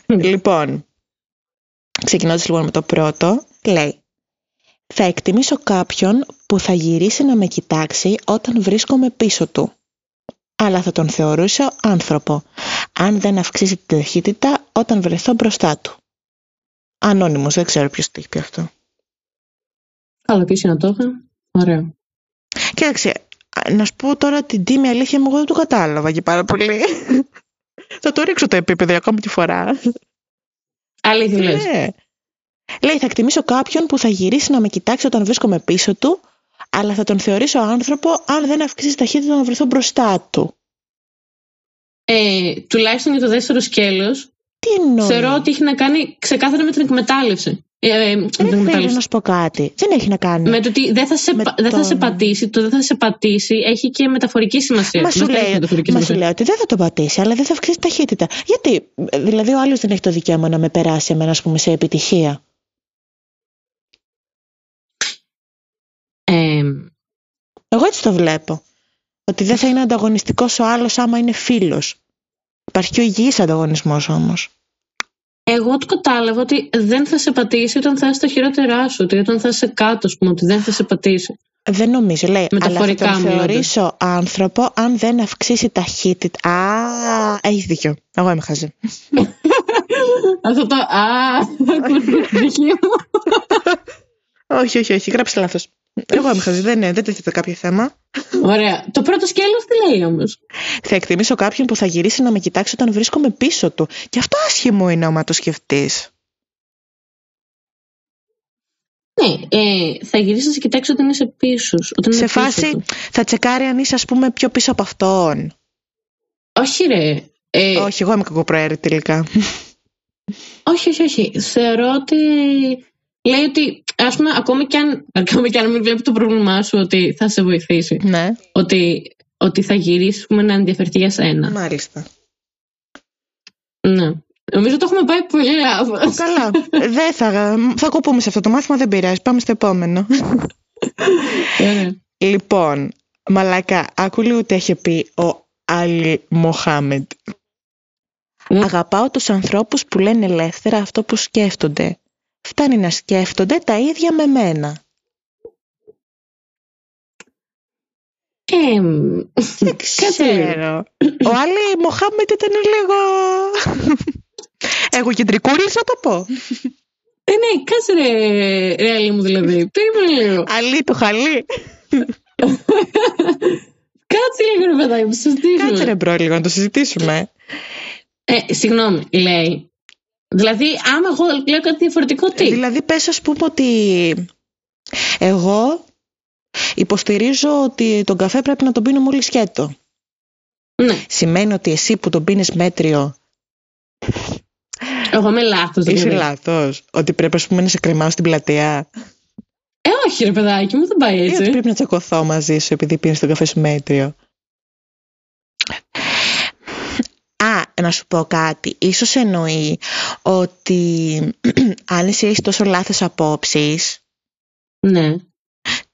Speaker 1: λοιπόν, ξεκινώντας λοιπόν με το πρώτο, λέει «Θα εκτιμήσω κάποιον που θα γυρίσει να με κοιτάξει όταν βρίσκομαι πίσω του, αλλά θα τον θεωρήσω άνθρωπο, αν δεν αυξήσει την ταχύτητα όταν βρεθώ μπροστά του». Ανώνυμος, δεν ξέρω ποιος το έχει πει αυτό.
Speaker 2: Καλά, ποιος είναι να το είχα. Ωραία.
Speaker 1: Κοίταξε, α, να σου πω τώρα την τίμη αλήθεια μου, εγώ δεν το κατάλαβα και πάρα πολύ. θα το ρίξω το επίπεδο ακόμα τη φορά.
Speaker 2: Αλήθεια λες.
Speaker 1: Ναι. Λέει, θα εκτιμήσω κάποιον που θα γυρίσει να με κοιτάξει όταν βρίσκομαι πίσω του, αλλά θα τον θεωρήσω άνθρωπο αν δεν αυξήσει ταχύτητα να βρεθώ μπροστά του.
Speaker 2: Ε, τουλάχιστον για το δεύτερο σκέλος,
Speaker 1: Τι εννοείς;
Speaker 2: θεωρώ ότι έχει να κάνει ξεκάθαρα με την εκμετάλλευση. Ε,
Speaker 1: Δεν θέλω να σου πω κάτι. Δεν έχει να κάνει.
Speaker 2: Με το ότι δεν θα σε,
Speaker 1: Με
Speaker 2: δεν θα
Speaker 1: τον-
Speaker 2: σε πατήσει, το δεν θα σε πατήσει έχει και μεταφορική σημασία.
Speaker 1: Μα
Speaker 2: Δεν
Speaker 1: σου,
Speaker 2: θα έχει
Speaker 1: λέει,
Speaker 2: μεταφορική
Speaker 1: μα σου
Speaker 2: σημασία.
Speaker 1: λέει ότι δεν θα το πατήσει, αλλά δεν θα αυξήσει ταχύτητα. Γιατί, δηλαδή, ο άλλος δεν έχει το δικαίωμα να με περάσει εμένα, ας πούμε, σε επιτυχία;
Speaker 2: Ε,
Speaker 1: Εγώ έτσι το βλέπω. Ότι δεν θα είναι ανταγωνιστικός ο άλλος άμα είναι φίλος. Υπάρχει και ο υγιής ανταγωνισμός όμως.
Speaker 2: Εγώ το κατάλαβα ότι δεν θα σε πατήσει όταν θα είσαι στα χειρότερά σου. Ότι όταν θα είσαι κάτω, ας πούμε, ότι δεν θα σε πατήσει.
Speaker 1: Δεν νομίζω, λέει. Αλλά θα
Speaker 2: Μεταφορικά
Speaker 1: τον
Speaker 2: μιλώντας.
Speaker 1: θεωρήσω άνθρωπο αν δεν αυξήσει ταχύτητα. Α, έχεις δίκιο. Εγώ είμαι χαζή.
Speaker 2: Αυτό το. Α, στοιχείο.
Speaker 1: όχι, όχι, όχι. Γράψε λάθος. Εγώ είμαι χαζή. Δεν, δεν τίθεται κάποιο θέμα.
Speaker 2: Ωραία. Το πρώτο σκέλος τι λέει όμως;
Speaker 1: Θα εκτιμήσω κάποιον που θα γυρίσει να με κοιτάξει όταν βρίσκομαι πίσω του. Και αυτό άσχημο είναι άμα το σκεφτείς.
Speaker 2: Ναι, ε, θα γυρίσει να σε κοιτάξει όταν είσαι πίσω. σου, Όταν
Speaker 1: Σε
Speaker 2: είναι πίσω
Speaker 1: φάση
Speaker 2: του.
Speaker 1: θα τσεκάρει αν είσαι, ας πούμε, πιο πίσω από αυτόν.
Speaker 2: Όχι, ρε. Ε,
Speaker 1: όχι, εγώ είμαι κακοπροαίρετη τελικά.
Speaker 2: όχι, όχι, όχι. Θεωρώ ότι λέει ότι, ας πούμε, ακόμη κι αν, ακόμη κι αν μην βλέπει το πρόβλημά σου ότι θα σε βοηθήσει,
Speaker 1: ναι,
Speaker 2: ότι, ότι θα γυρίσει, ας πούμε, να ενδιαφερθεί για σένα.
Speaker 1: μάλιστα.
Speaker 2: Ναι. Νομίζω το έχουμε πάει πολύ λάθος.
Speaker 1: Καλά. δεν θα, θα κοπούμε σε αυτό το μάθημα, δεν πειράζει. Πάμε στο επόμενο.
Speaker 2: Ωραία.
Speaker 1: λοιπόν, μαλακά, άκου λίγο τι έχει πει ο Άλλη Μοχάμεντ.
Speaker 2: Mm.
Speaker 1: Αγαπάω τους ανθρώπους που λένε ελεύθερα αυτό που σκέφτονται. Φτάνει να σκέφτονται τα ίδια με μένα.
Speaker 2: Ε,
Speaker 1: Δεν
Speaker 2: Κάτσε λίγο.
Speaker 1: ξέρω. Ο Άλλη Μοχάμεντ ήταν λίγο... Εγωκεντρικούλης να το πω.
Speaker 2: ε, ναι, κάτσε ρε, ρε Αλή μου δηλαδή. Περίμενε λίγο.
Speaker 1: Αλή το χαλί.
Speaker 2: Κάτσε λίγο ρε παιδάκι μου, συζητήσουμε.
Speaker 1: Κάτσε ρε bro λίγο να το συζητήσουμε.
Speaker 2: Ε, συγγνώμη, λέει. Δηλαδή, άμα εγώ λέω κάτι διαφορετικό, τι;
Speaker 1: Δηλαδή πες ας πούμε ότι εγώ υποστηρίζω ότι τον καφέ πρέπει να τον πίνω μόλις σκέτο.
Speaker 2: Ναι,
Speaker 1: Σημαίνει ότι εσύ που τον πίνεις μέτριο
Speaker 2: εγώ είμαι λάθος.
Speaker 1: είσαι
Speaker 2: δηλαδή.
Speaker 1: λάθος. Ότι πρέπει ας πούμε να σε κρεμάω στην πλατεία.
Speaker 2: Ε, όχι ρε παιδάκι μου, δεν πάει
Speaker 1: Ή ότι
Speaker 2: έτσι.
Speaker 1: πρέπει να τσακωθώ μαζί σου επειδή πίνεις τον καφέ σου μέτριο. Α, να σου πω κάτι. Ίσως εννοεί ότι αν εσύ έχεις τόσο λάθος απόψεις
Speaker 2: Ναι.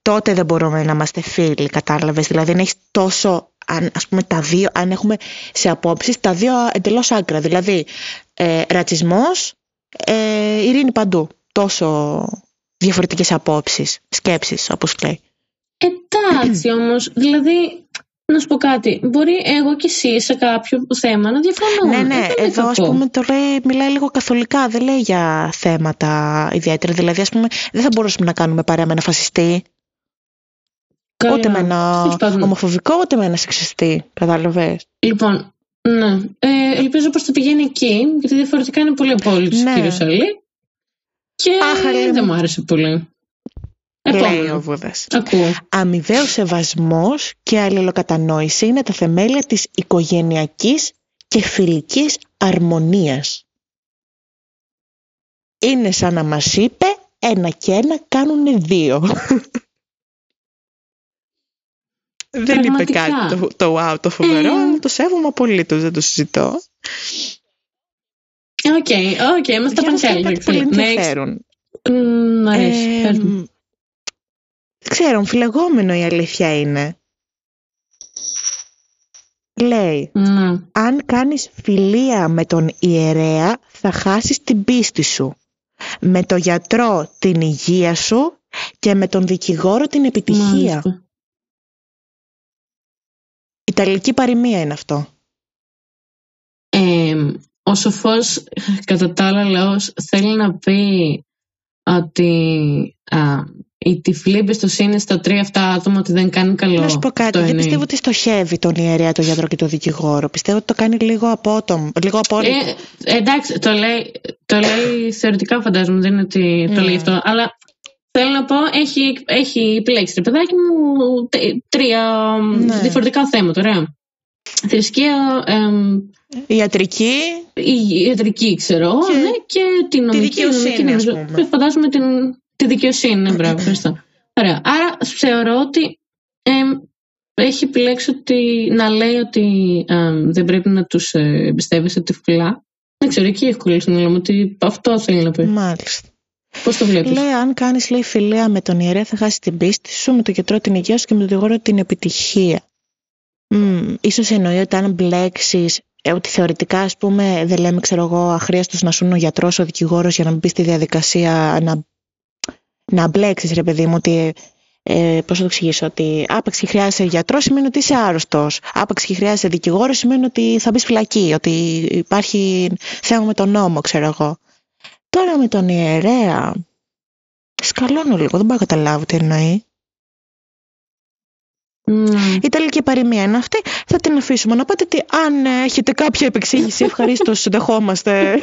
Speaker 1: τότε δεν μπορούμε να είμαστε φίλοι, κατάλαβες. Δηλαδή, αν έχεις τόσο, αν, ας πούμε, τα δύο, αν έχουμε σε απόψεις τα δύο εντελώς άκρα. Δηλαδή, ε, ρατσισμός, ε, ειρήνη παντού. Τόσο διαφορετικές απόψεις, σκέψεις, όπως λέει.
Speaker 2: Εντάξει όμως, δηλαδή, να σου πω κάτι. Μπορεί εγώ και εσύ σε κάποιο θέμα να διαφωνούμε.
Speaker 1: ναι, ναι,
Speaker 2: Δεν είναι
Speaker 1: εδώ ας
Speaker 2: κακό.
Speaker 1: πούμε το λέει, μιλάει λίγο καθολικά, δεν λέει για θέματα ιδιαίτερα. Δηλαδή, ας πούμε, δεν θα μπορούσαμε να κάνουμε παρέα με ένα φασιστή,
Speaker 2: Καλά.
Speaker 1: ούτε με ένα
Speaker 2: Τέλος πάντων.
Speaker 1: ομοφοβικό, ούτε με ένα σεξιστή, κατάλαβες;
Speaker 2: Λοιπόν, ναι. Ε, ελπίζω πως θα πηγαίνει εκεί, γιατί διαφορετικά είναι πολύ απόλυτος
Speaker 1: Ναι.
Speaker 2: ο κύριος Αλή. Και
Speaker 1: Αχ, Αλή
Speaker 2: δεν
Speaker 1: μου.
Speaker 2: μου άρεσε πολύ.
Speaker 1: Λέει ο
Speaker 2: Επόμενο.
Speaker 1: Βούδας.
Speaker 2: Ακούω.
Speaker 1: Αμοιβαίο σεβασμός και αλληλοκατανόηση είναι τα θεμέλια της οικογενειακής και φιλικής αρμονίας. Είναι σαν να μας είπε ένα και ένα κάνουν δύο. Δεν είπε
Speaker 2: Πραγματικά.
Speaker 1: κάτι το, το wow, το φοβερό,
Speaker 2: Ε.
Speaker 1: αλλά το σέβομαι απολύτως, δεν το συζητώ.
Speaker 2: OK, OK, είμαστε
Speaker 1: Για να σου πω
Speaker 2: πανκάλι.
Speaker 1: κάτι πολύ ενδιαφέρον.
Speaker 2: Μ' αρέσει.
Speaker 1: Ε,
Speaker 2: πες μου.
Speaker 1: δεν ξέρω, αμφιλεγόμενο η αλήθεια είναι. Λέει,
Speaker 2: Ναι.
Speaker 1: αν κάνεις φιλία με τον ιερέα θα χάσεις την πίστη σου. Με το γιατρό την υγεία σου και με τον δικηγόρο την επιτυχία.
Speaker 2: Μάλιστα.
Speaker 1: Ιταλική παροιμία είναι αυτό.
Speaker 2: Ε, ο σοφός κατά τα άλλα λαός θέλει να πει ότι α, η τυφλή εμπιστοσύνη στα τρία αυτά άτομα ότι δεν κάνει καλό.
Speaker 1: Να σου πω κάτι,
Speaker 2: Αυτό
Speaker 1: δεν
Speaker 2: εννοεί.
Speaker 1: πιστεύω ότι στοχεύει τον ιερέα, τον γιατρό και τον δικηγόρο. Πιστεύω ότι το κάνει λίγο απότομο, λίγο απόλυτο.
Speaker 2: Ε, εντάξει, το λέει, το λέει θεωρητικά φαντάζομαι, δεν είναι ότι το
Speaker 1: Ναι.
Speaker 2: λέει αυτό. Αλλά θέλω να πω, έχει, έχει επιλέξει, ρε παιδάκι μου, τε- τρία
Speaker 1: Ναι.
Speaker 2: διαφορετικά θέματα, ωραία. Θρησκεία, εμ,
Speaker 1: Ιατρική.
Speaker 2: Η ιατρική, ξέρω, και, ναι, και την νομική.
Speaker 1: Τη δικαιοσύνη, ας πούμε.
Speaker 2: Φαντάζομαι την, τη δικαιοσύνη, ναι, μπράβο, ευχαριστώ. Ωραία. Άρα θεωρώ ότι ε, έχει επιλέξει ότι, να λέει ότι ε, δεν πρέπει να τους ε, εμπιστεύεσαι τυφλά. Δεν ξέρω, εκεί έχω κολλήσει να μου ότι αυτό θέλει να πει.
Speaker 1: Μάλιστα.
Speaker 2: Πώς το βλέπεις;
Speaker 1: Λέει, αν κάνεις φιλία με τον ιερέα, θα χάσει την πίστη σου, με τον γιατρό την υγεία σου και με τον δικηγόρο την επιτυχία. Mm, ίσως εννοεί ότι αν μπλέξεις, ε, ότι θεωρητικά ας πούμε δεν λέμε ξέρω εγώ αχρίαστος να σου είναι ο γιατρός, ο δικηγόρος για να μπει στη διαδικασία να, να μπλέξεις ρε παιδί μου ότι ε, πώς θα το εξηγήσω, ότι άπαξ και χρειάζεσαι γιατρός σημαίνει ότι είσαι άρρωστος. Άπαξ και χρειάζεσαι δικηγόρος σημαίνει ότι θα μπεις φυλακή, ότι υπάρχει θέμα με τον νόμο, ξέρω εγώ. Τώρα με τον ιερέα, σκαλώνω λίγο, δεν μπορώ να καταλάβω τι εννοεί. Mm. Η τελική παροιμία είναι αυτή. Θα την αφήσουμε να πάτε ότι αν έχετε κάποια επεξήγηση, ευχαρίστως δεχόμαστε,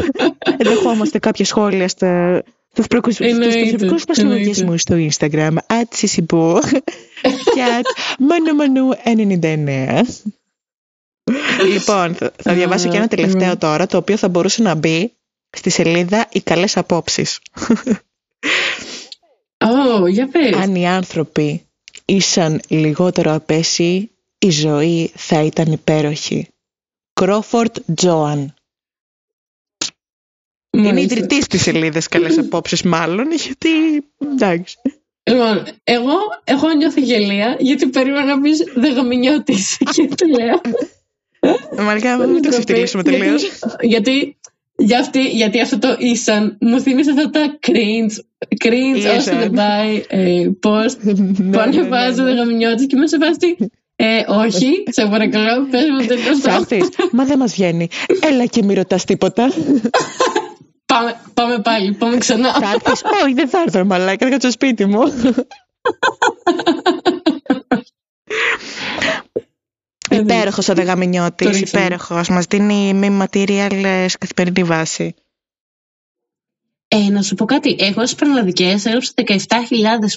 Speaker 1: δεχόμαστε κάποια σχόλια στα, στους προσωπικούς μας λογαριασμούς στο Instagram at sisibo και at manumanu99 Λοιπόν, θα διαβάσω και ένα τελευταίο τώρα, το οποίο θα μπορούσε να μπει στη σελίδα «Οι καλές απόψεις».
Speaker 2: Oh, για πες.
Speaker 1: Αν οι άνθρωποι ήσαν λιγότερο απέσιοι, η ζωή θα ήταν υπέροχη. Κρόφορτ Τζόαν. Είναι ιδρυτής της σελίδας Καλές Απόψεις, μάλλον, γιατί. Εντάξει.
Speaker 2: Λοιπόν, εγώ, εγώ νιώθω γελία γιατί περίμενα να πεις δεγαμινιώτη και το λέω.
Speaker 1: Μαλικά, μην το ξεφτυλίσουμε τελείως.
Speaker 2: Γιατί, γιατί, γιατί αυτό το ήσαν μου θύμισε αυτά τα cringe, cringe όσο δεν πάει ε, post που ανεβάζω δεγαμινιώτη και μέσα βάζει ε, όχι, σε παρακαλώ, πες μου τελείως
Speaker 1: Μα δεν μας βγαίνει. Έλα και μη ρωτάς τίποτα.
Speaker 2: Πάμε, πάμε πάλι, πάμε ξανά.
Speaker 1: Θα έρθεις, όχι δεν θα έρθω μαλάκα, θα στο σπίτι μου. Υπέροχος ο Δεγαμινιώτης, υπέροχος. Μας δίνει μη material σε καθημερινή βάση.
Speaker 2: Ε, να σου πω κάτι. Εγώ στις Πανελλαδικέ έγραψα 17.000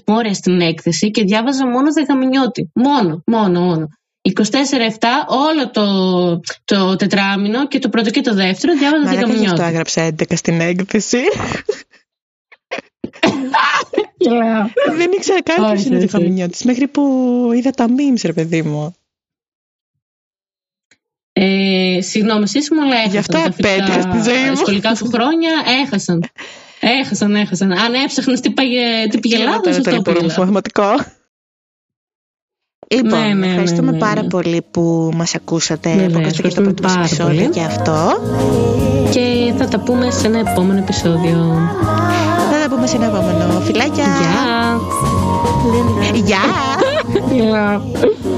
Speaker 2: μόρια στην έκθεση και διάβαζα μόνο Δεγαμινιώτη. Μόνο, μόνο, μόνο. 24-7 όλο το, το τετράμινο και το πρώτο και το δεύτερο διάβαζα
Speaker 1: την
Speaker 2: καμινιώτη.
Speaker 1: Αυτό έγραψε 11 στην έκθεση. Δεν ήξερα καν ποιος είναι ο Καμινιώτης μέχρι που είδα τα memes ρε παιδί μου.
Speaker 2: Ε, συγγνώμη, εσείς μου λέει
Speaker 1: Γι' αυτό απέτυχα στη ζωή μου.
Speaker 2: σχολικά σου χρόνια έχασαν. Έχασαν, έχασαν. Αν έψαχνες τι, τι πήγε λάθος, αυτό πήγε
Speaker 1: Λοιπόν, ναι, ναι, ευχαριστούμε ναι, πάρα πολύ που μας ακούσατε ναι, ναι, και το πρώτο επεισόδιο και αυτό.
Speaker 2: Και θα τα πούμε σε ένα επόμενο επεισόδιο.
Speaker 1: Θα τα πούμε σε ένα επόμενο. Φιλάκια!
Speaker 2: Γεια!
Speaker 1: Γεια!